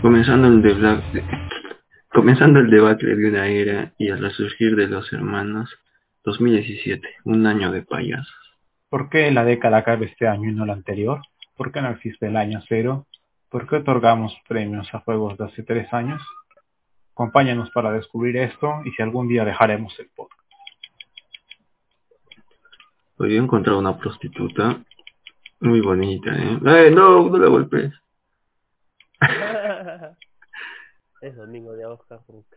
Comenzando el, de Comenzando el debate de una era y el resurgir de los hermanos, 2017, un año de payasos. ¿Por qué la década cabe este año y no la anterior? ¿Por qué no existe el año cero? ¿Por qué otorgamos premios a juegos de hace tres años? Acompáñanos para descubrir esto y si algún día dejaremos el podcast. Hoy he encontrado una prostituta muy bonita, ¿eh? ¡Eh, no! ¡No la golpees! es domingo de Oscar Brooks.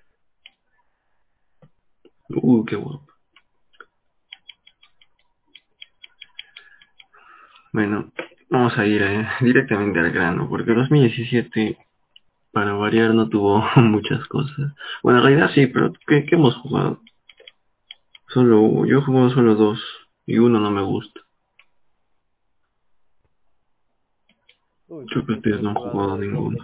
Uh, qué guapo. Bueno, vamos a ir eh, directamente al grano, porque 2017, para variar, no tuvo muchas cosas. Bueno, en realidad sí, pero ¿qué, qué hemos jugado? Solo, yo he jugado solo dos, y uno no me gusta. Ustedes no han jugado ninguno.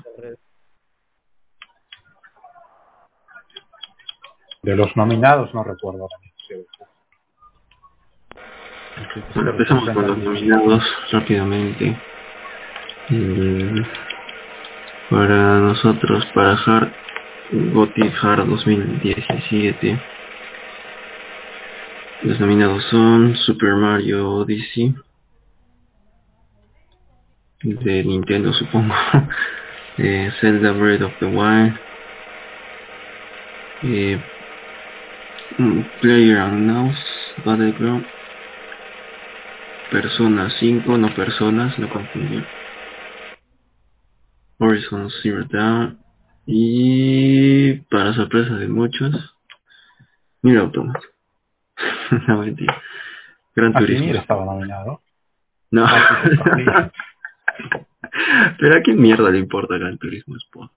De los nominados no recuerdo. Bueno, empezamos con los nominados rápidamente. para nosotros, para Hard, Gothic Hard 2017. Los nominados son Super Mario Odyssey, de Nintendo supongo, eh, Zelda Breath of the Wild, eh, Player Unknowns Battleground, Persona 5, no personas, lo confundí. Horizon Zero Dawn y para sorpresa de muchos, Mira Automat. no mentira. Gran Turismo. estaba nominado? No. Pero a quién mierda le importa Gran Turismo Sport.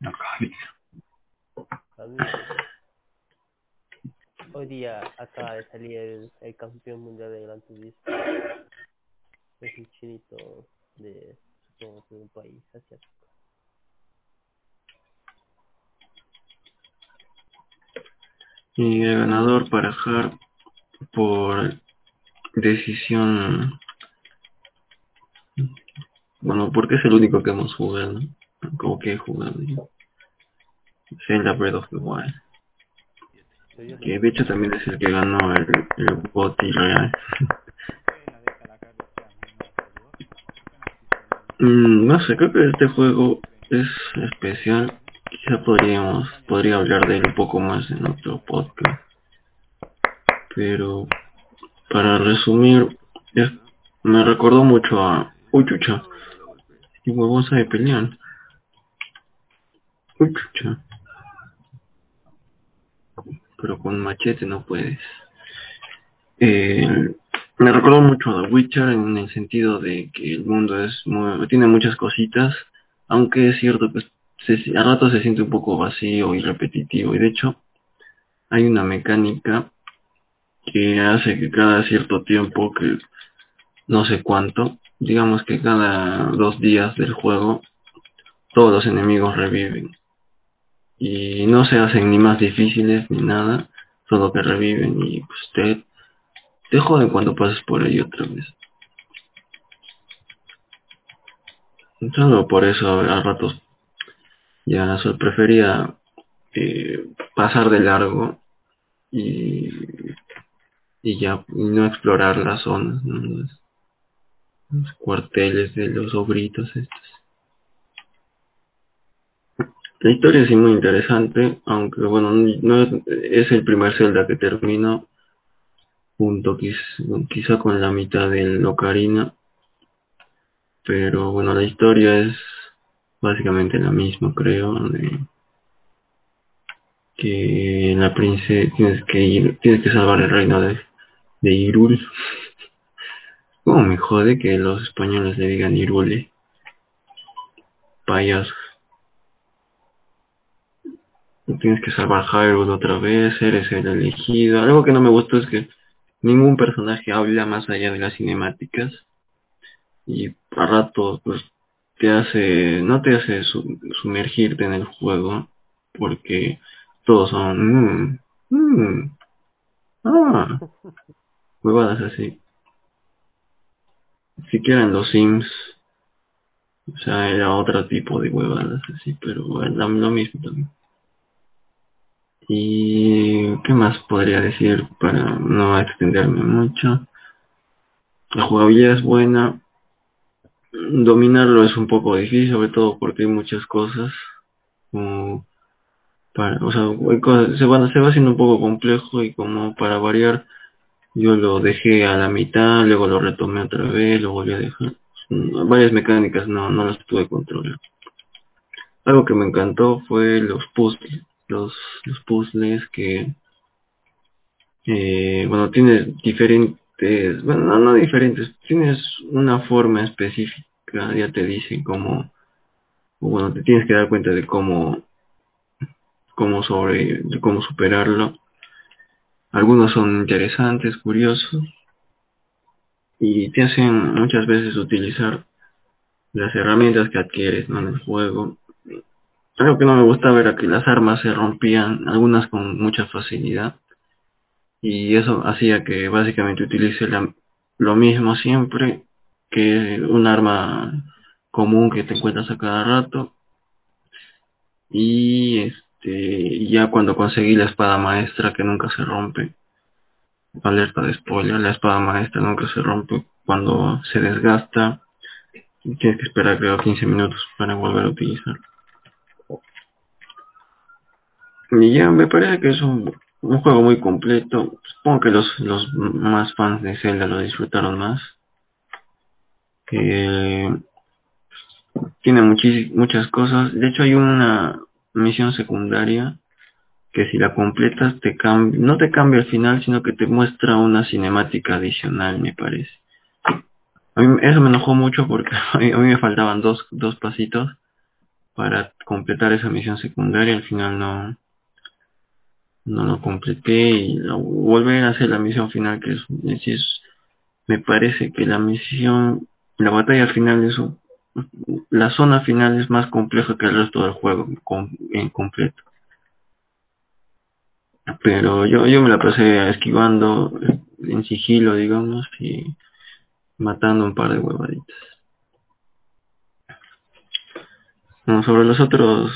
No, Hoy día acaba de salir el, el campeón mundial de Gran Turismo. Es un chinito de, supongo de un país asiático. Y el ganador para Hard por decisión bueno porque es el único que hemos jugado como que he jugado Zelda Breath of the Wild. Que de hecho también es el que ganó el, el GOTY real mm, no sé creo que este juego es especial. Quizá podríamos podría hablar de él un poco más en otro podcast. Pero para resumir me recordó mucho a uy chucha y huevos de chucha pero con machete no puedes. Eh, me recordó mucho a Witcher en el sentido de que el mundo es muy, tiene muchas cositas aunque es cierto que a rato se siente un poco vacío y repetitivo. Y de hecho hay una mecánica que hace que cada cierto tiempo que no sé cuánto digamos que cada dos días del juego todos los enemigos reviven. Y no se hacen ni más difíciles ni nada solo que reviven y pues te, joden cuando pasas por ahí otra vez. Solo por eso a ratos ya prefería eh, pasar de largo y, y ya no explorar las zonas, los, cuarteles de los obritos estos. La historia es muy interesante, aunque bueno, no es, el primer Zelda que termino, junto quizá con la mitad del Ocarina, pero bueno, la historia es básicamente la misma creo de que la princesa tienes que ir tienes que salvar el reino de, de Irul como me jode que los españoles le digan Irule payasos tienes que salvar Hyrule otra vez eres el elegido. Algo que no me gustó es que ningún personaje habla más allá de las cinemáticas. Y a rato pues te hace, no te hace sumergirte en el juego, porque todos son, mmm, mmm, ah, huevadas así. Siquiera en los Sims. O sea, era otro tipo de huevadas así, pero era lo mismo también. Y qué más podría decir para no extenderme mucho. La jugabilidad es buena. Dominarlo es un poco difícil, sobre todo porque hay muchas cosas. para, o sea, se, van, se va haciendo un poco complejo y como para variar, yo lo dejé a la mitad, luego lo retomé otra vez, lo volví a dejar. Varias mecánicas no, no las pude controlar. Algo que me encantó fue los puzzles los, los puzzles que, eh, bueno, tienes diferentes, bueno, no, diferentes, tienes una forma específica, ya te dicen cómo, bueno, te tienes que dar cuenta de cómo, cómo sobre, cómo superarlo. Algunos son interesantes, curiosos, y te hacen muchas veces utilizar las herramientas que adquieres en el juego algo que no me gustaba era que las armas se rompían, algunas con mucha facilidad. Y eso hacía que básicamente utilice lo mismo siempre que un arma común que te encuentras a cada rato. Y este ya cuando conseguí la espada maestra que nunca se rompe, alerta de spoiler, la espada maestra nunca se rompe cuando se desgasta. Tienes que esperar creo 15 minutos para volver a utilizarla. Y ya me parece que es un, un juego muy completo. Supongo que los, los más fans de Zelda lo disfrutaron más. Que tiene muchas cosas. De hecho hay una misión secundaria que si la completas te cambia, no te cambia el final, sino que te muestra una cinemática adicional, me parece. Eso me enojó mucho porque a mí, me faltaban dos, dos pasitos para completar esa misión secundaria. Al final no, no lo completé y volver a hacer la misión final que es, me parece que la misión la batalla final es la zona final es más compleja que el resto del juego en completo pero yo yo me la pasé esquivando en sigilo digamos y matando un par de huevaditas sobre los otros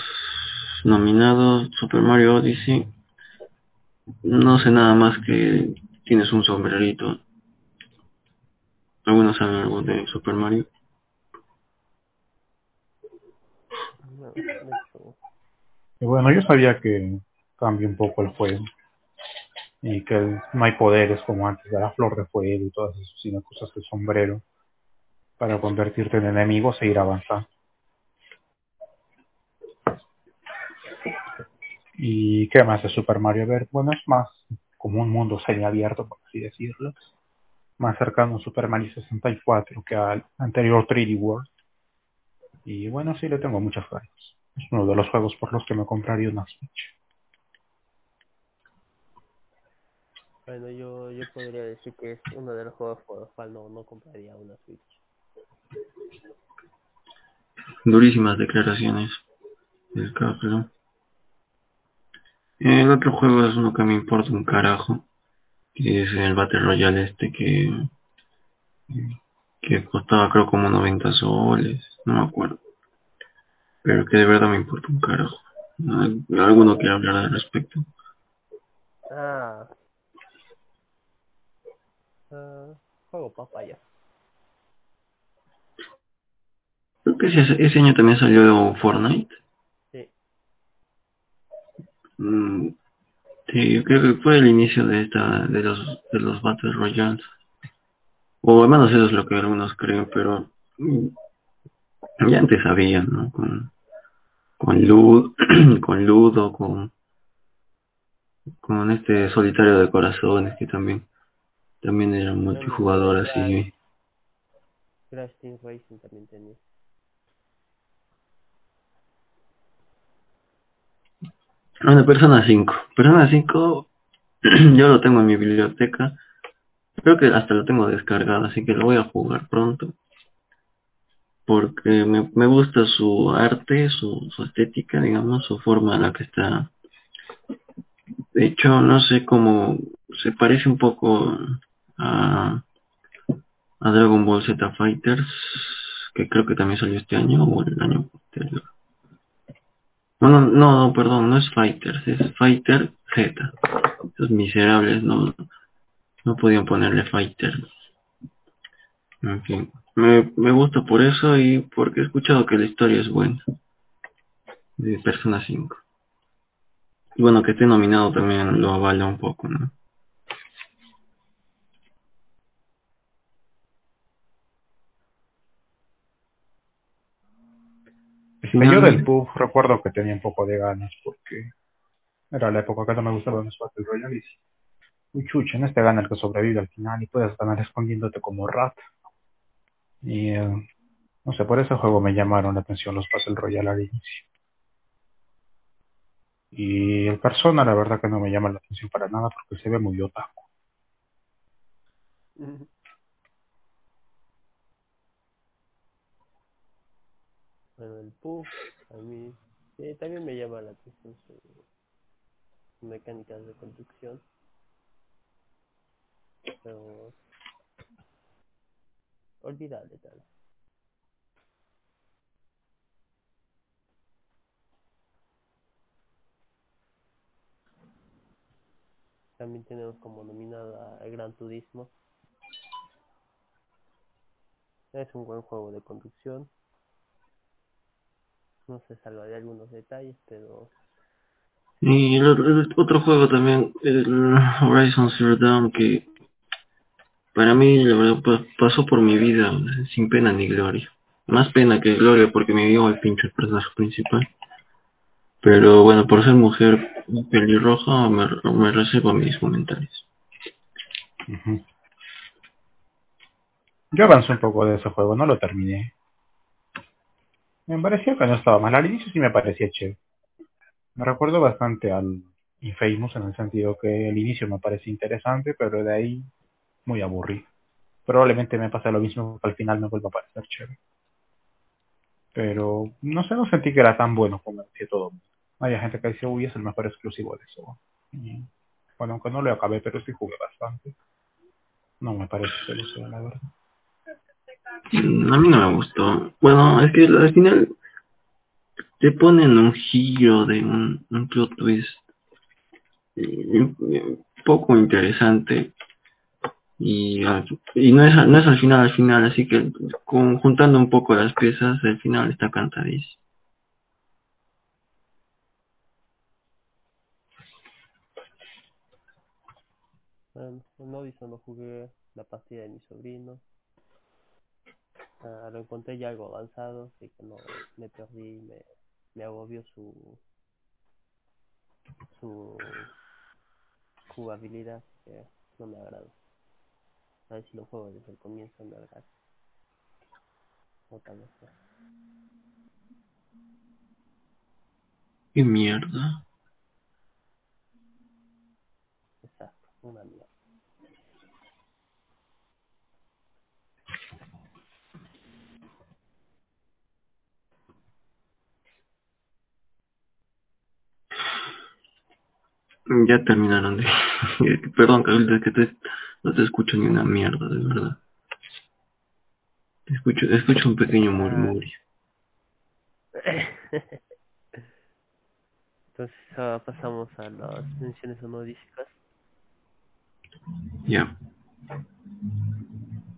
nominados Super Mario Odyssey no sé nada más que tienes un sombrerito. ¿Algunos saben algo de Super Mario? Bueno, yo sabía que cambia un poco el juego y que no hay poderes como antes de la flor de fuego y todas esas, sino cosas del sombrero para convertirte en enemigo e ir avanzando. ¿Y qué más de Super Mario Bros? Bueno, es más como un mundo semiabierto, por así decirlo. Más cercano a Super Mario 64 que al anterior 3D World. Y bueno, sí le tengo muchas ganas. Es uno de los juegos por los que me compraría una Switch. Bueno, yo, yo podría decir que es uno de los juegos por los cuales no, no compraría una Switch. Durísimas declaraciones del Carlos. El otro juego es uno que me importa un carajo, que es el Battle Royale este que, que costaba creo como 90 soles, no me acuerdo. Pero que de verdad me importa un carajo. ¿Alguno quiere hablar al respecto? Ah. Uh, juego papaya. Creo que ese, ese año también salió Fortnite. Mm, sí, creo que fue el inicio de esta, de los, de los Battle Royales. O al menos eso es lo que algunos creen, pero mm, ya antes había, ¿no? Con, con Ludo, con Ludo, con, con este solitario de corazones que también, también era multijugador así. Crash Team Racing también tenía. Bueno, Persona 5. Persona 5 yo lo tengo en mi biblioteca. Creo que hasta lo tengo descargado, así que lo voy a jugar pronto. Porque me, me gusta su arte, su, su estética, digamos, su forma en la que está. De hecho, no sé cómo se parece un poco a, a Dragon Ball Z Fighters, que creo que también salió este año o el año anterior. Bueno, no, no, perdón, no es Fighters, es Fighter Z. Esos miserables no, no podían ponerle Fighter. En fin, me, me gusta por eso y porque he escuchado que la historia es buena. De Persona 5. Y bueno, que esté nominado también lo avala un poco, ¿no? yo del pub recuerdo que tenía un poco de ganas porque era la época que no me gustaban los Battle Royale y muy chucha, en este gana el que sobrevive al final y puedes ganar escondiéndote como rat. Y eh, no sé, por ese juego me llamaron la atención los Battle Royale al inicio. Y el persona la verdad que no me llama la atención para nada porque se ve muy otaku. Bueno, el puff, a mí sí, también me llama la atención su mecánicas de conducción. Pero olvidable tal. También tenemos como nominada el Gran Turismo. Es un buen juego de conducción no se salva de algunos detalles, pero... Y el, otro juego también, el Horizon Zero Dawn, que para mí la verdad pasó por mi vida sin pena ni gloria. Más pena que gloria porque me vio el pinche personaje principal. Pero bueno, por ser mujer pelirroja me, me reservo mis comentarios. Yo avancé un poco de ese juego, no lo terminé. Me pareció que no estaba mal. Al inicio sí me parecía chévere. Me recuerdo bastante al Infamous en el sentido que el inicio me parece interesante, pero de ahí muy aburrido. Probablemente me pase lo mismo al final me vuelva a parecer chévere. Pero no sé, no sentí que era tan bueno como decía todo. Hay gente que dice, uy, es el mejor exclusivo de eso. bueno, aunque no lo acabé, pero sí jugué bastante. No me parece sea, la verdad. A mí no me gustó. Bueno, es que al final te ponen un giro de un, un plot twist poco interesante y, y no, es, no es al final al final así que juntando un poco las piezas el final está cantadísimo bueno, no jugué la partida de mi sobrino Uh, lo encontré ya algo avanzado, así que no me perdí, me, me agobió su su jugabilidad, que no me agrada. A ver si lo juego desde el comienzo me agrada. O tal vez no. ¿Qué mierda? Exacto, una mierda. Ya terminaron de... Perdón, Carlos, que te... no te escucho ni una mierda, de verdad. Te escucho, escucho un pequeño murmurio. Entonces uh, pasamos a las menciones honoríficas. Ya.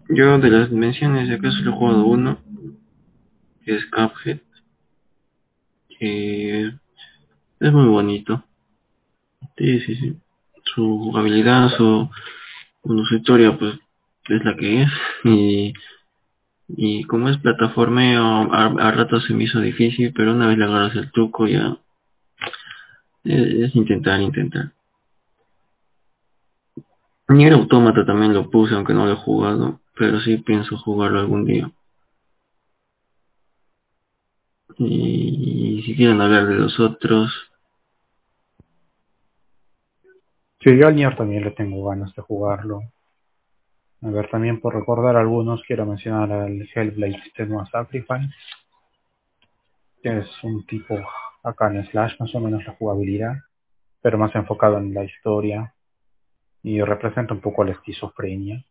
Yo de las menciones de acá solo he jugado uno, que es Cuphead. Que es muy bonito. Sí, sí, sí. Su jugabilidad, su, su historia, pues, es la que es. Y, y como es plataformeo, a, a ratos se me hizo difícil, pero una vez le agarras el truco ya es, intentar, intentar. Nier Automata también lo puse, aunque no lo he jugado, pero sí pienso jugarlo algún día. Y si quieren hablar de los otros, Sí, yo al Nier también le tengo ganas de jugarlo. A ver, también por recordar algunos, quiero mencionar al Hellblade Senua Sacrifice, que es un tipo acá en Slash, más o menos la jugabilidad, pero más enfocado en la historia y representa un poco la esquizofrenia.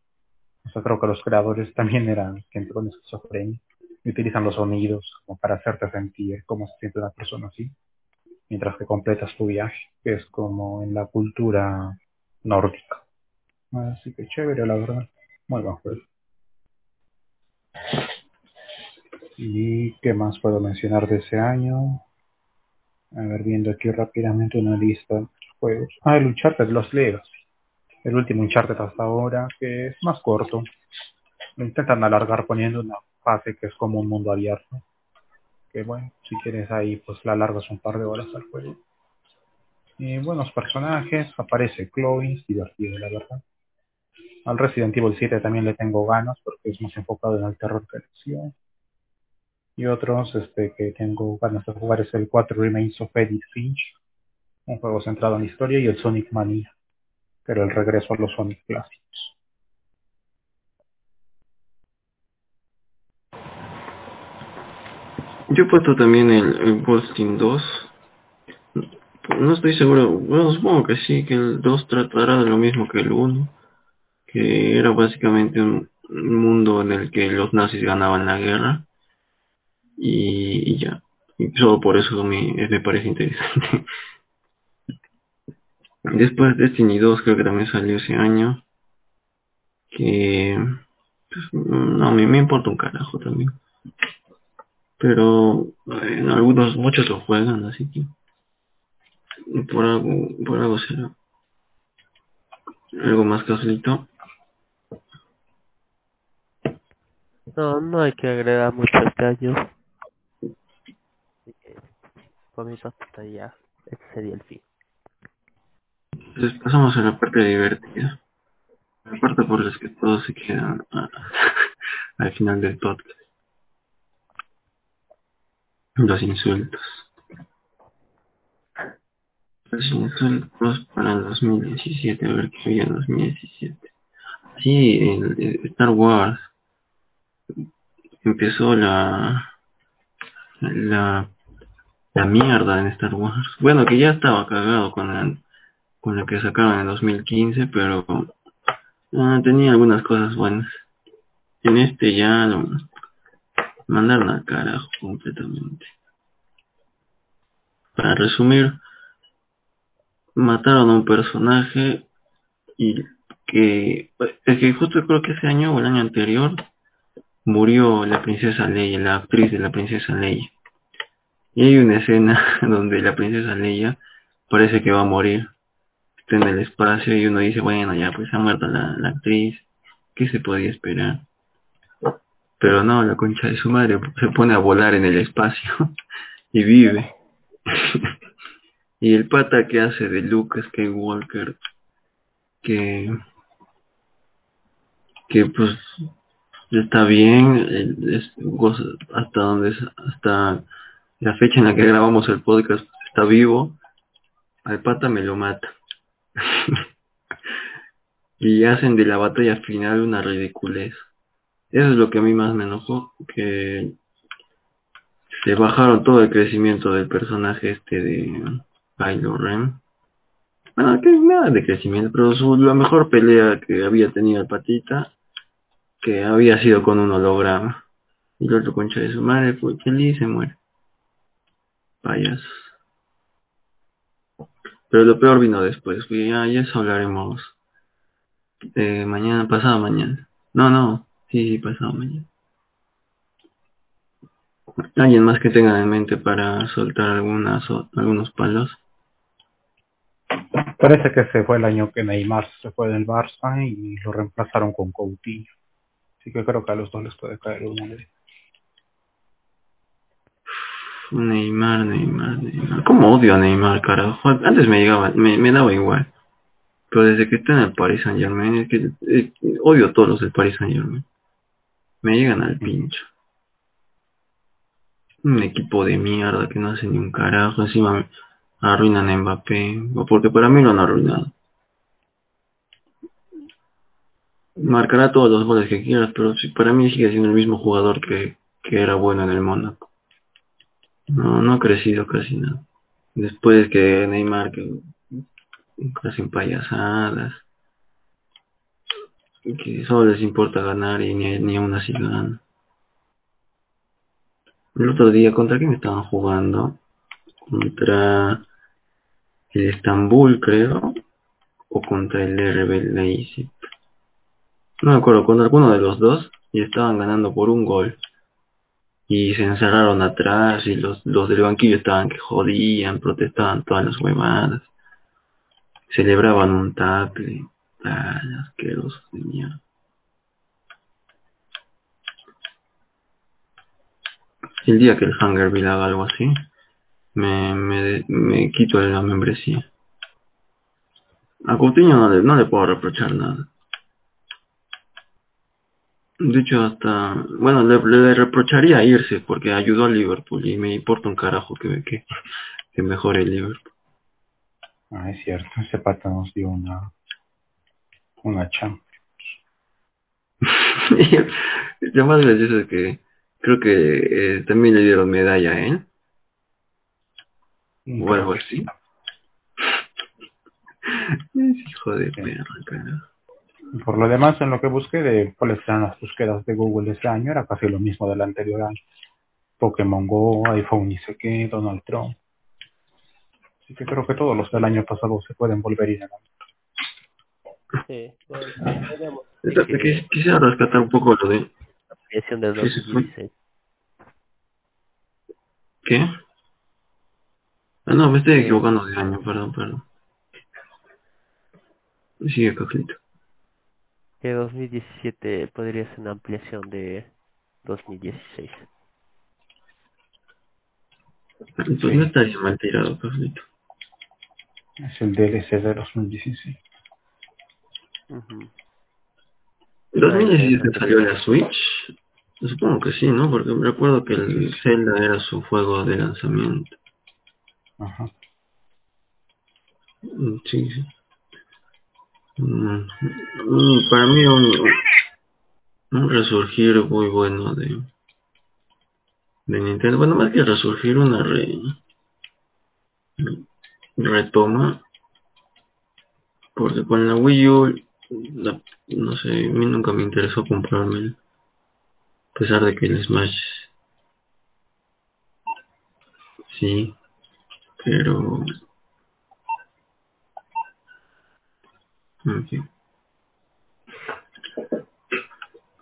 O sea, creo que los creadores también eran gente con esquizofrenia y utilizan los sonidos como para hacerte sentir cómo se siente una persona así, mientras que completas tu viaje, que es como en la cultura nórdica. Así que chévere, la verdad. Muy buen juego. ¿Y qué más puedo mencionar de ese año? A ver, viendo aquí rápidamente una lista de juegos. Ah, el Uncharted Los Legacy. El último Uncharted hasta ahora, que es más corto. Lo intentan alargar poniendo una fase que es como un mundo abierto. Que bueno, si quieres ahí, pues la alargas un par de horas al juego. Y buenos personajes, aparece Chloe, divertido la verdad. Al Resident Evil 7 también le tengo ganas porque es más enfocado en el terror que la acción. Y otros este, que tengo ganas de jugar es el 4 Remains of Edith Finch, un juego centrado en la historia, y el Sonic Mania, pero el regreso a los Sonic clásicos. Yo he puesto también el, el Team 2. No estoy seguro, bueno, supongo que sí, que el 2 tratará de lo mismo que el 1, que era básicamente un mundo en el que los nazis ganaban la guerra y, y ya. Y solo por eso me, me parece interesante. Después Destiny 2 creo que también salió ese año. Que pues, no me, me importa un carajo también. Pero en algunos, muchos lo juegan, así que por algo, por algo será. Algo más casualito. No, no hay que agregar mucho este año. Por mi parte ya, este sería el fin. Entonces pasamos a la parte divertida. La parte por la que todos se quedan a- al final del podcast. Los insultos. Los insultos para el 2017. A ver qué había en 2017. Sí, el Star Wars. Empezó la... La... La mierda en Star Wars. Bueno, que ya estaba cagado con el, con lo que sacaron en 2015, pero ah, tenía algunas cosas buenas. En este ya lo mandaron al carajo completamente. Para resumir, mataron a un personaje y que es que justo creo que ese año o el año anterior murió la princesa Leia, la actriz de la princesa Leia. Y hay una escena donde la princesa Leia parece que va a morir. Está en el espacio y uno dice, bueno, ya pues ha muerto la, la actriz. ¿Qué se podía esperar? Pero no, la concha de su madre se pone a volar en el espacio y vive. y el pata que hace de Luke Skywalker, que, que pues está bien, es- hasta donde es, hasta la fecha en la que grabamos el podcast está vivo, al pata me lo mata. y hacen de la batalla final una ridiculez. Eso es lo que a mí más me enojó, que se bajaron todo el crecimiento del personaje este de Kylo Ren. Bueno, que nada de crecimiento, pero su, la mejor pelea que había tenido el patita, que había sido con un holograma. Y el otro concha de su madre fue feliz se muere. Payasos. Pero lo peor vino después, ya, ya eso hablaremos eh, mañana, pasado mañana. No, no, sí, sí, pasado mañana. ¿Alguien más que tenga en mente para soltar algunas, o- algunos palos? Parece que ese fue el año que Neymar se fue del Barça y lo reemplazaron con Coutinho. Así que creo que a los dos les puede caer una de Neymar, Neymar, Neymar. ¿Cómo odio a Neymar, carajo? Antes me llegaba, me, me daba igual. Pero desde que está en el Paris Saint Germain, es que eh, odio a todos los del Paris Saint Germain. Me llegan al pincho. Un equipo de mierda que no hace ni un carajo. Encima me arruinan a Mbappé. Porque para mí lo han arruinado. Marcará todos los goles que quieras, pero para mí sigue siendo el mismo jugador que, era bueno en el Mónaco. No, no ha crecido casi nada. Después que Neymar que hacen payasadas. Que solo les importa ganar y ni, ni aún así. El otro día, ¿contra quién estaban jugando? Contra el Estambul, creo, o contra el RB Leipzig. No me acuerdo, con alguno de los dos y estaban ganando por un gol. Y se encerraron atrás y los, los del banquillo estaban que jodían, protestaban todas las huevadas. Celebraban un tackle. Ay, asquerosos de mierda. El día que el Hungerville haga algo así, me, me, me quito la membresía. A Coutinho no le, no le puedo reprochar nada. De hecho, hasta, bueno, le, le reprocharía irse porque ayudó a Liverpool y me importa un carajo que, que, que mejore el Liverpool. Ah, es cierto, ese pata nos dio una, una champ. Lo más gracioso es que creo que eh, también le dieron medalla él. O algo así. Hijo de perra, carajo. Por lo demás, en lo que busqué de cuáles eran las búsquedas de Google este año, era casi lo mismo del anterior año. Pokémon Go, iPhone y sé qué, Donald Trump. Así que creo que todos los del año pasado se pueden volver ir la Sí, bueno, que quis- Quisiera rescatar un poco lo de... la ampliación del Sí, sí, fue. 2016. ¿Qué? Ah, no, me estoy Sí. equivocando de año, perdón, perdón. Sigue, Cajlito. Que 2017 podría ser una ampliación de 2016. Pues no estaría mal tirado, Cajlito. Es el DLC de 2016. Ujú. ¿En 2017 salió la Switch? Supongo que sí, ¿no? Porque me recuerdo que el Zelda era su juego de lanzamiento. Ajá. Mm, Sí, sí. Mm, mm, Para mí un, un resurgir muy bueno de, de Nintendo. Bueno, más que resurgir, una re, retoma. Porque con la Wii U, la- no sé, a mí nunca me interesó comprarme. A pesar de que el Smash sí, pero fin.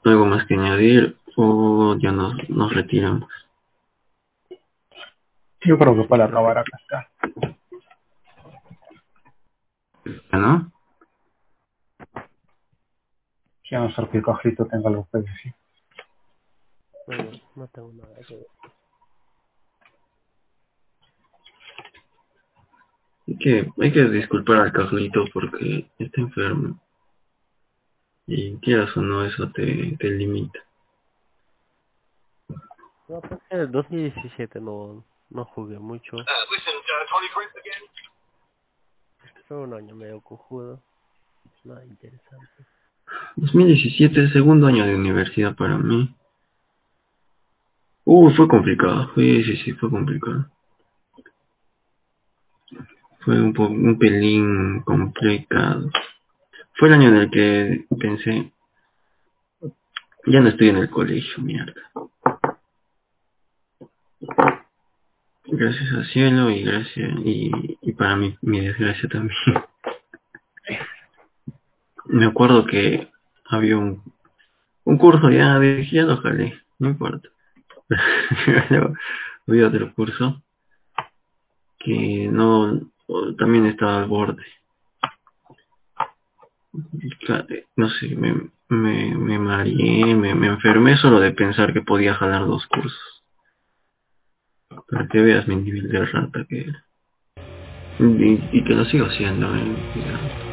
algo más que añadir o ya nos, nos retiramos Yo creo que para acabar acá está. ¿Ya ¿no? Si a no ser que el cajito tenga algo que decir. Bueno, no tengo nada que ver. hay que, hay que disculpar al Carlito porque está enfermo y quieras o no eso te, te limita No, pues en el 2017 no, no jugué mucho. Fue un año medio cojudo. Nada interesante. 2017 segundo año de universidad para mí. Uy, fue complicado. Sí sí fue complicado. Fue un, un pelín complicado. Fue el año en el que pensé ya no estoy en el colegio mierda gracias al cielo y gracias y, y para mi, mi desgracia también me acuerdo que había un, un curso ya de ya lo jalé no importa. Había otro curso que no también estaba al borde. No sé me me, me mareé me, me enfermé solo de pensar que podía jalar dos cursos. Para que veas mi nivel de rata que era. Y, que lo sigo haciendo ¿eh?